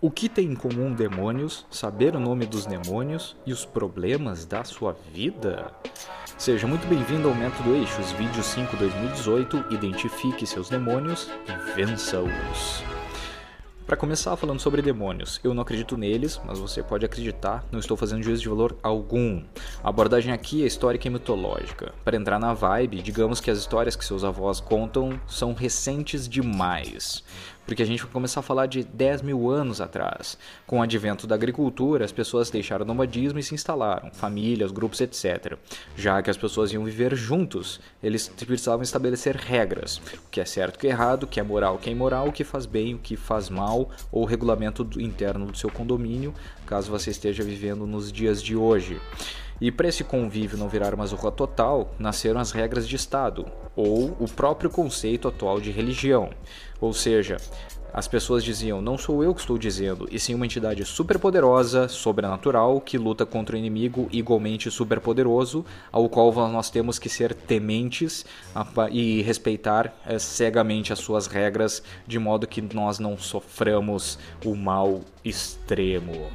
O que tem em comum demônios, saber o nome dos demônios e os problemas da sua vida? Seja muito bem-vindo ao Método Eixos, vídeo 5 2018. Identifique seus demônios e vença-os. Para começar falando sobre demônios, eu não acredito neles, mas você pode acreditar, não estou fazendo juízo de valor algum. A abordagem aqui é histórica e mitológica. Para entrar na vibe, digamos que as histórias que seus avós contam são recentes demais porque a gente vai começar a falar de 10 mil anos atrás. Com o advento da agricultura, as pessoas deixaram o nomadismo e se instalaram, famílias, grupos, etc. Já que as pessoas iam viver juntos, eles precisavam estabelecer regras, o que é certo, o que é errado, o que é moral, o que é imoral, o que faz bem, o que faz mal, ou o regulamento interno do seu condomínio, caso você esteja vivendo nos dias de hoje. E para esse convívio não virar uma zorra total, nasceram as regras de Estado, ou o próprio conceito atual de religião. Ou seja, as pessoas diziam: não sou eu que estou dizendo, e sim uma entidade superpoderosa, sobrenatural, que luta contra o inimigo igualmente superpoderoso, ao qual nós temos que ser tementes e respeitar é, cegamente as suas regras, de modo que nós não soframos o mal extremo.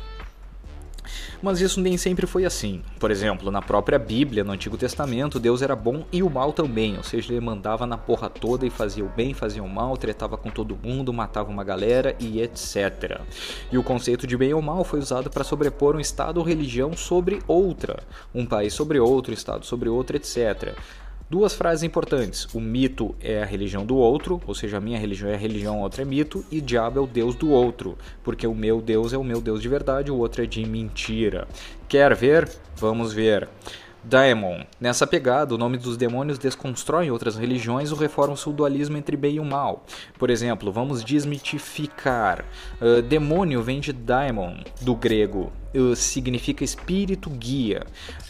Mas isso nem sempre foi assim. Por exemplo, na própria Bíblia, no Antigo Testamento, Deus era bom e o mal também, ou seja, ele mandava na porra toda e fazia o bem, fazia o mal, tretava com todo mundo, matava uma galera e etc. E o conceito de bem ou mal foi usado para sobrepor um estado ou religião sobre outra, um país sobre outro, estado sobre outro, etc. Duas frases importantes. O mito é a religião do outro, ou seja, a minha religião é a religião, a outra é mito, e diabo é o deus do outro, porque o meu deus é o meu deus de verdade, o outro é de mentira. Quer ver? Vamos ver. Daemon. Nessa pegada, o nome dos demônios desconstrói outras religiões ou reforma o dualismo entre bem e o mal. Por exemplo, vamos desmitificar. Uh, demônio vem de daemon, do grego. Uh, significa espírito guia.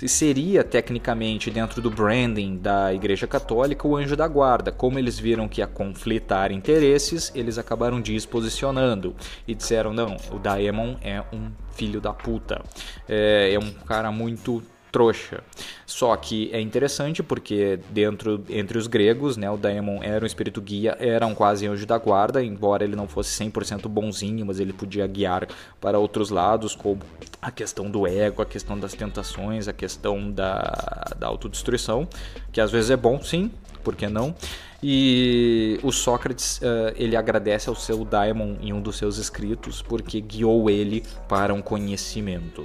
Seria, tecnicamente, dentro do branding da Igreja Católica, o anjo da guarda. Como eles viram que ia conflitar interesses, eles acabaram disposicionando e disseram: não, o Daemon é um filho da puta. É, é um cara muito trouxa. Só que é interessante porque dentro entre os gregos, né, o Daemon era um espírito guia, era um quase anjo da guarda, embora ele não fosse 100% bonzinho, mas ele podia guiar para outros lados, como a questão do ego, a questão das tentações, a questão da, da autodestruição, que às vezes é bom, sim, por que não? E o Sócrates uh, ele agradece ao seu Daemon em um dos seus escritos porque guiou ele para um conhecimento.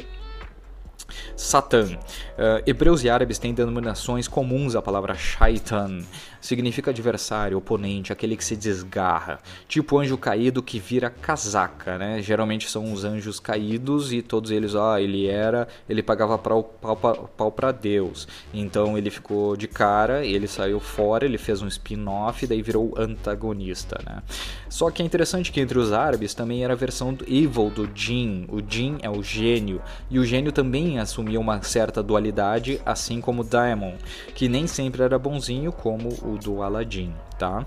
Satã. Uh, hebreus e árabes têm denominações comuns à palavra shaitan. Significa adversário, oponente, aquele que se desgarra. Tipo anjo caído que vira casaca, né? Geralmente são os anjos caídos e todos eles, ah, ele era, ele pagava pau, pau, pau para Deus. Então ele ficou de cara, ele saiu fora, ele fez um spin-off, daí virou antagonista, né? Só que é interessante que entre os árabes também era a versão do evil do jin. O jin é o gênio e o gênio também assumia uma certa dualidade, assim como Daemon, que nem sempre era bonzinho como o do Aladdin, tá?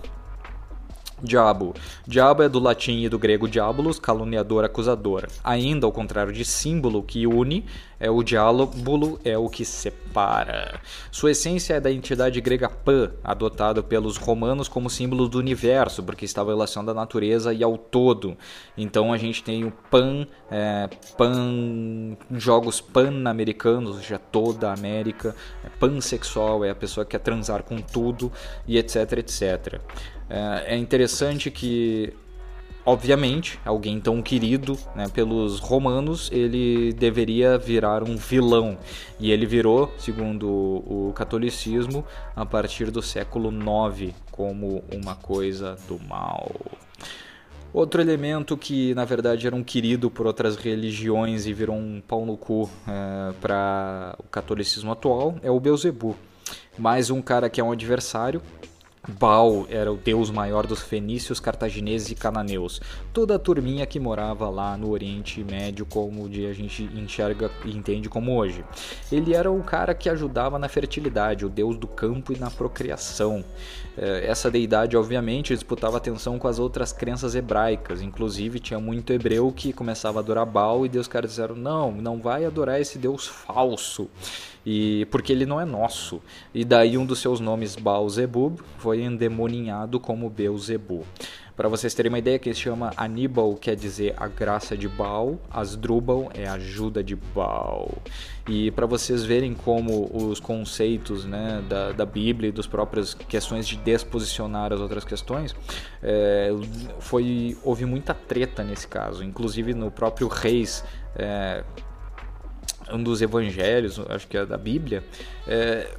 Diabo. Diabo é do latim e do grego diabolos, caluniador, acusador. Ainda, ao contrário de símbolo que une, é o diálogo é o que separa. Sua essência é da entidade grega Pan, adotado pelos romanos como símbolo do universo, porque estava relacionado à natureza e ao todo. Então a gente tem o Pan, é, Pan jogos pan-americanos, ou seja, toda a América. É pansexual é a pessoa que quer transar com tudo e etc, etc. É, é interessante que obviamente, alguém tão querido né, pelos romanos, ele deveria virar um vilão. E ele virou, segundo o catolicismo, a partir do século IX, como uma coisa do mal. Outro elemento que na verdade era um querido por outras religiões e virou um pau no cu é, para o catolicismo atual é o Beuzebu. Mais um cara que é um adversário, Baal era o deus maior dos fenícios, cartagineses e cananeus. Toda a turminha que morava lá no Oriente Médio, como a gente enxerga e entende como hoje. Ele era o cara que ajudava na fertilidade, o deus do campo e na procriação. É, essa deidade, obviamente, disputava atenção com as outras crenças hebraicas. Inclusive, tinha muito hebreu que começava a adorar Baal e Deus caras disseram: não, não vai adorar esse deus falso e porque ele não é nosso. E daí um dos seus nomes, Baal-Zebub, foi endemoninhado como Beuzebu. Para vocês terem uma ideia, que se chama Aníbal quer dizer a graça de Baal, Asdrubal é a ajuda de Baal. E para vocês verem como os conceitos né, da, da Bíblia e das próprias questões de desposicionar as outras questões, é, foi, houve muita treta nesse caso. Inclusive no próprio Reis, é, um dos evangelhos, acho que é da Bíblia, é,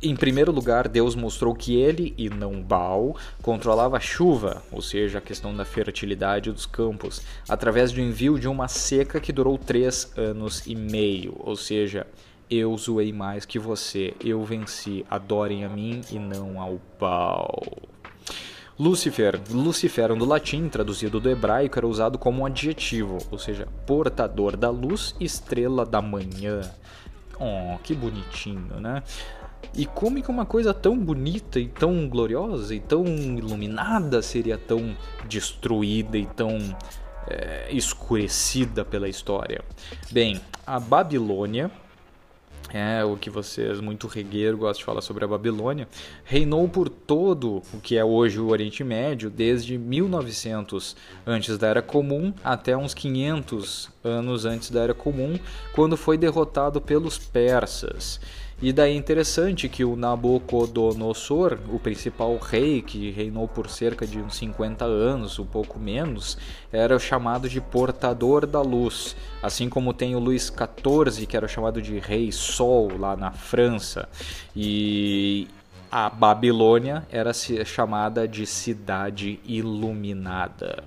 em primeiro lugar, Deus mostrou que ele, e não Baal, controlava a chuva, ou seja, a questão da fertilidade dos campos, através do envio de uma seca que durou três anos e meio, ou seja, eu zoei mais que você, eu venci, adorem a mim e não ao Baal. Lúcifer, Lucifer do latim, traduzido do hebraico, era usado como um adjetivo, ou seja, portador da luz, estrela da manhã. Oh, que bonitinho, né? E como que uma coisa tão bonita e tão gloriosa e tão iluminada seria tão destruída e tão é, escurecida pela história? Bem, a Babilônia é o que vocês, muito regueiro, gostam de falar sobre a Babilônia, reinou por todo o que é hoje o Oriente Médio, desde 1900 antes da Era Comum até uns 500 anos antes da Era Comum, quando foi derrotado pelos persas. E daí é interessante que o Nabucodonosor, o principal rei que reinou por cerca de uns 50 anos, um pouco menos, era chamado de portador da luz, assim como tem o Luís XIV, que era chamado de rei sol lá na França. E a Babilônia era chamada de cidade iluminada.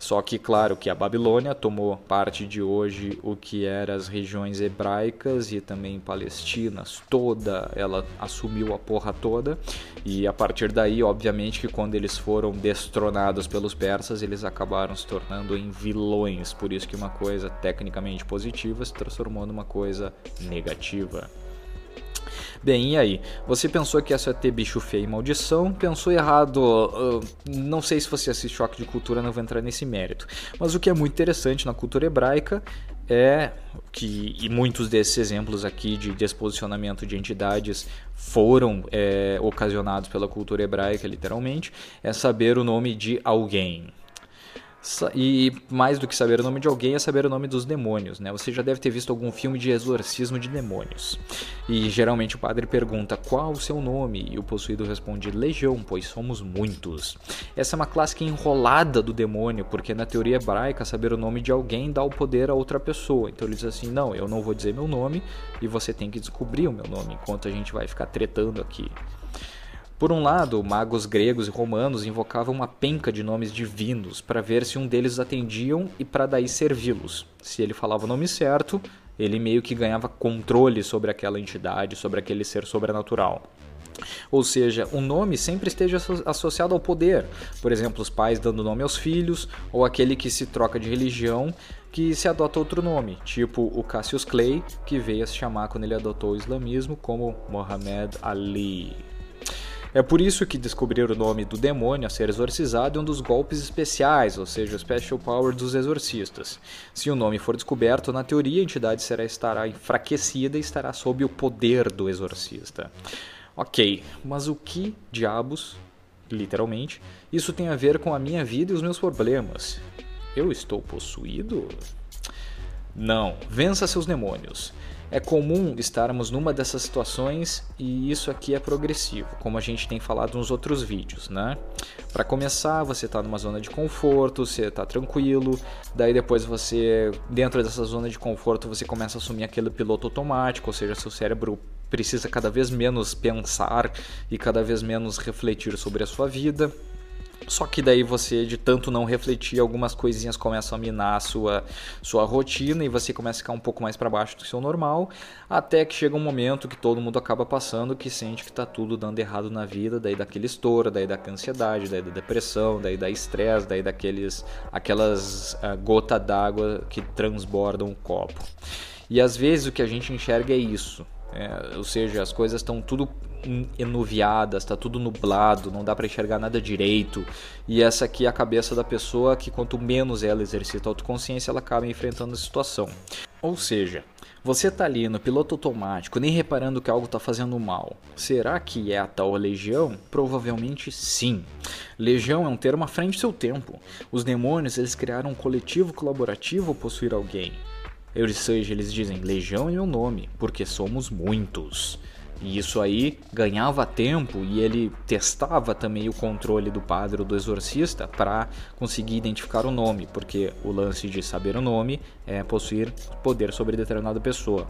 Só que, claro, que a Babilônia tomou parte de hoje o que eram as regiões hebraicas e também palestinas, toda, ela assumiu a porra toda. E a partir daí, obviamente, que quando eles foram destronados pelos persas, eles acabaram se tornando em vilões. Por isso que uma coisa tecnicamente positiva se transformou numa coisa negativa. Bem, e aí? Você pensou que essa ia ter bicho feio e maldição? Pensou errado. Uh, não sei se você assiste Choque de Cultura, não vou entrar nesse mérito. Mas o que é muito interessante na cultura hebraica é que e muitos desses exemplos aqui de desposicionamento de entidades foram é, ocasionados pela cultura hebraica, literalmente, é saber o nome de alguém. E mais do que saber o nome de alguém é saber o nome dos demônios, né? Você já deve ter visto algum filme de exorcismo de demônios. E geralmente o padre pergunta qual o seu nome e o possuído responde Legião, pois somos muitos. Essa é uma clássica enrolada do demônio, porque na teoria hebraica saber o nome de alguém dá o poder a outra pessoa. Então ele diz assim: "Não, eu não vou dizer meu nome e você tem que descobrir o meu nome enquanto a gente vai ficar tretando aqui". Por um lado, magos gregos e romanos invocavam uma penca de nomes divinos para ver se um deles atendiam e para daí servi-los. Se ele falava o nome certo, ele meio que ganhava controle sobre aquela entidade, sobre aquele ser sobrenatural. Ou seja, o nome sempre esteja associado ao poder. Por exemplo, os pais dando nome aos filhos, ou aquele que se troca de religião que se adota outro nome, tipo o Cassius Clay, que veio a se chamar quando ele adotou o islamismo como Muhammad Ali. É por isso que descobrir o nome do demônio a ser exorcizado é um dos golpes especiais, ou seja, o Special Power dos exorcistas. Se o nome for descoberto, na teoria a entidade será, estará enfraquecida e estará sob o poder do exorcista. Ok, mas o que diabos, literalmente, isso tem a ver com a minha vida e os meus problemas? Eu estou possuído? Não, vença seus demônios. É comum estarmos numa dessas situações e isso aqui é progressivo, como a gente tem falado nos outros vídeos, né? Para começar, você está numa zona de conforto, você está tranquilo, daí depois você, dentro dessa zona de conforto, você começa a assumir aquele piloto automático, ou seja, seu cérebro precisa cada vez menos pensar e cada vez menos refletir sobre a sua vida. Só que daí você, de tanto não refletir, algumas coisinhas começam a minar a sua, sua rotina e você começa a ficar um pouco mais para baixo do seu normal, até que chega um momento que todo mundo acaba passando que sente que está tudo dando errado na vida, daí daquele estouro, daí da ansiedade, daí da depressão, daí da estresse, daí daqueles aquelas uh, gota d'água que transbordam o copo. E às vezes o que a gente enxerga é isso, é, ou seja, as coisas estão tudo enuviadas, está tudo nublado, não dá para enxergar nada direito. E essa aqui é a cabeça da pessoa que quanto menos ela exercita autoconsciência, ela acaba enfrentando a situação. Ou seja, Você está ali no piloto automático, nem reparando que algo está fazendo mal. Será que é a tal legião? Provavelmente sim. Legião é um termo à frente do seu tempo. Os demônios eles criaram um coletivo colaborativo ao possuir alguém. Ou seja, eles dizem legião é meu nome, porque somos muitos. E isso aí ganhava tempo e ele testava também o controle do padre ou do exorcista para conseguir identificar o nome, porque o lance de saber o nome é possuir poder sobre determinada pessoa.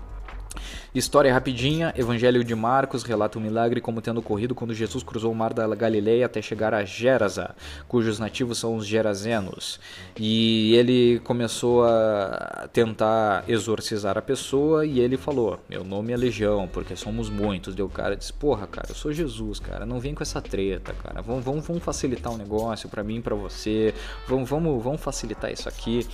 História rapidinha, Evangelho de Marcos relata o milagre como tendo ocorrido quando Jesus cruzou o mar da Galileia até chegar a Gerasa, cujos nativos são os gerazenos. E ele começou a tentar exorcizar a pessoa e ele falou: "Meu nome é Legião, porque somos muitos". Deu o cara disse: "Porra, cara, eu sou Jesus, cara, não vem com essa treta, cara. Vamos, vamos, vamos facilitar o um negócio para mim, para você. Vamos, vamos, vamos facilitar isso aqui".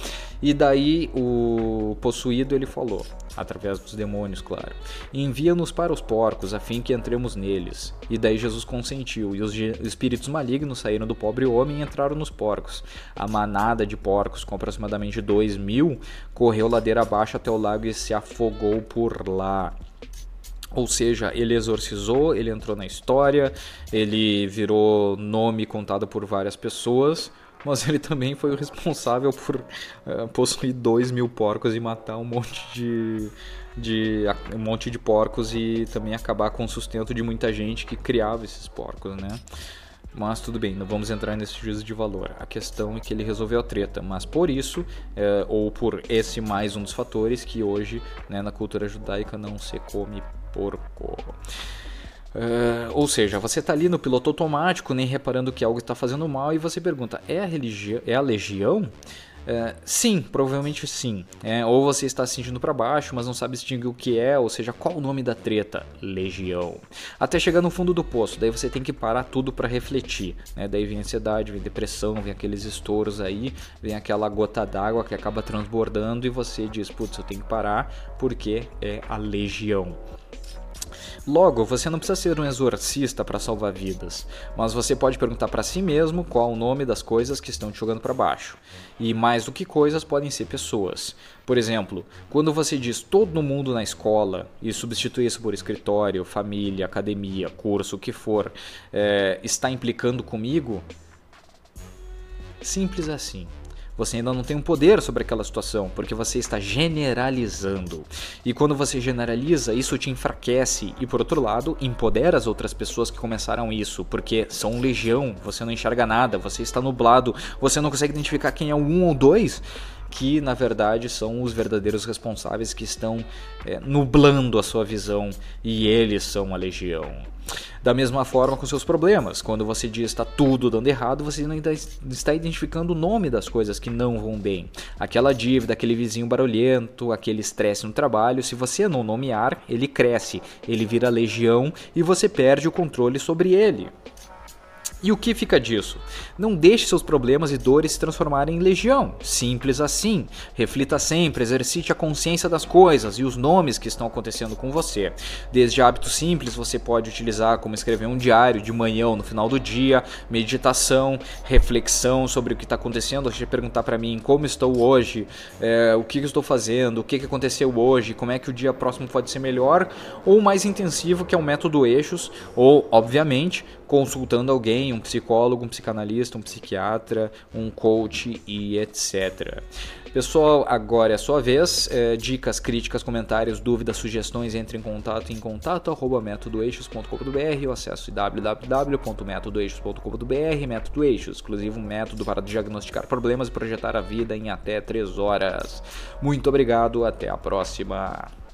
E daí o possuído ele falou: através dos demônios, claro. Envia-nos para os porcos, a fim que entremos neles. E daí Jesus consentiu, e os espíritos malignos saíram do pobre homem e entraram nos porcos. A manada de porcos, com aproximadamente dois mil, correu ladeira abaixo até o lago e se afogou por lá. Ou seja, ele exorcizou, ele entrou na história, ele virou nome contado por várias pessoas, mas ele também foi o responsável por uh, possuir dois mil porcos e matar um monte de, de um monte de porcos e também acabar com o sustento de muita gente que criava esses porcos, né? Mas tudo bem, não vamos entrar nesse juízo de valor. A questão é que ele resolveu a treta, mas por isso, é, ou por esse mais um dos fatores, que hoje né, na cultura judaica não se come porco. Uh, ou seja, você está ali no piloto automático, nem reparando que algo está fazendo mal, e você pergunta: é a, religião, é a legião? Uh, sim, provavelmente sim. É, ou você está se sentindo para baixo, mas não sabe distinguir o que é, ou seja, qual o nome da treta? Legião. Até chegar no fundo do poço, daí você tem que parar tudo para refletir. Né? Daí vem ansiedade, vem depressão, vem aqueles estouros aí, vem aquela gota d'água que acaba transbordando e você diz: putz, eu tenho que parar porque é a legião. Logo, você não precisa ser um exorcista para salvar vidas, mas você pode perguntar para si mesmo qual o nome das coisas que estão te jogando para baixo. E mais do que coisas, podem ser pessoas. Por exemplo, quando você diz todo mundo na escola e substitui isso por escritório, família, academia, curso, o que for, é, está implicando comigo? Simples assim. Você ainda não tem um poder sobre aquela situação, porque você está generalizando. E quando você generaliza, isso te enfraquece e, por outro lado, empodera as outras pessoas que começaram isso, porque são legião, você não enxerga nada, você está nublado, você não consegue identificar quem é um ou dois que na verdade são os verdadeiros responsáveis que estão é, nublando a sua visão e eles são a legião. Da mesma forma com seus problemas, quando você diz está tudo dando errado, você ainda está identificando o nome das coisas que não vão bem. Aquela dívida, aquele vizinho barulhento, aquele estresse no trabalho, se você não nomear, ele cresce, ele vira legião e você perde o controle sobre ele. E o que fica disso? Não deixe seus problemas e dores se transformarem em legião. Simples assim. Reflita sempre, exercite a consciência das coisas e os nomes que estão acontecendo com você. Desde hábitos simples você pode utilizar como escrever um diário de manhã ou no final do dia, meditação, reflexão sobre o que está acontecendo. Você perguntar para mim como estou hoje, é, o que, estou fazendo, o que, que aconteceu hoje, como é que o dia próximo pode ser melhor, ou mais intensivo que é o método eixos, ou obviamente consultando alguém, um psicólogo, um psicanalista, um psiquiatra, um coach e etc. Pessoal, agora é a sua vez. É, dicas, críticas, comentários, dúvidas, sugestões, entre em contato em contato ou acesse www.métodoeixos.com.br Método Eixos, exclusivo método para diagnosticar problemas e projetar a vida em até 3 horas. Muito obrigado, até a próxima.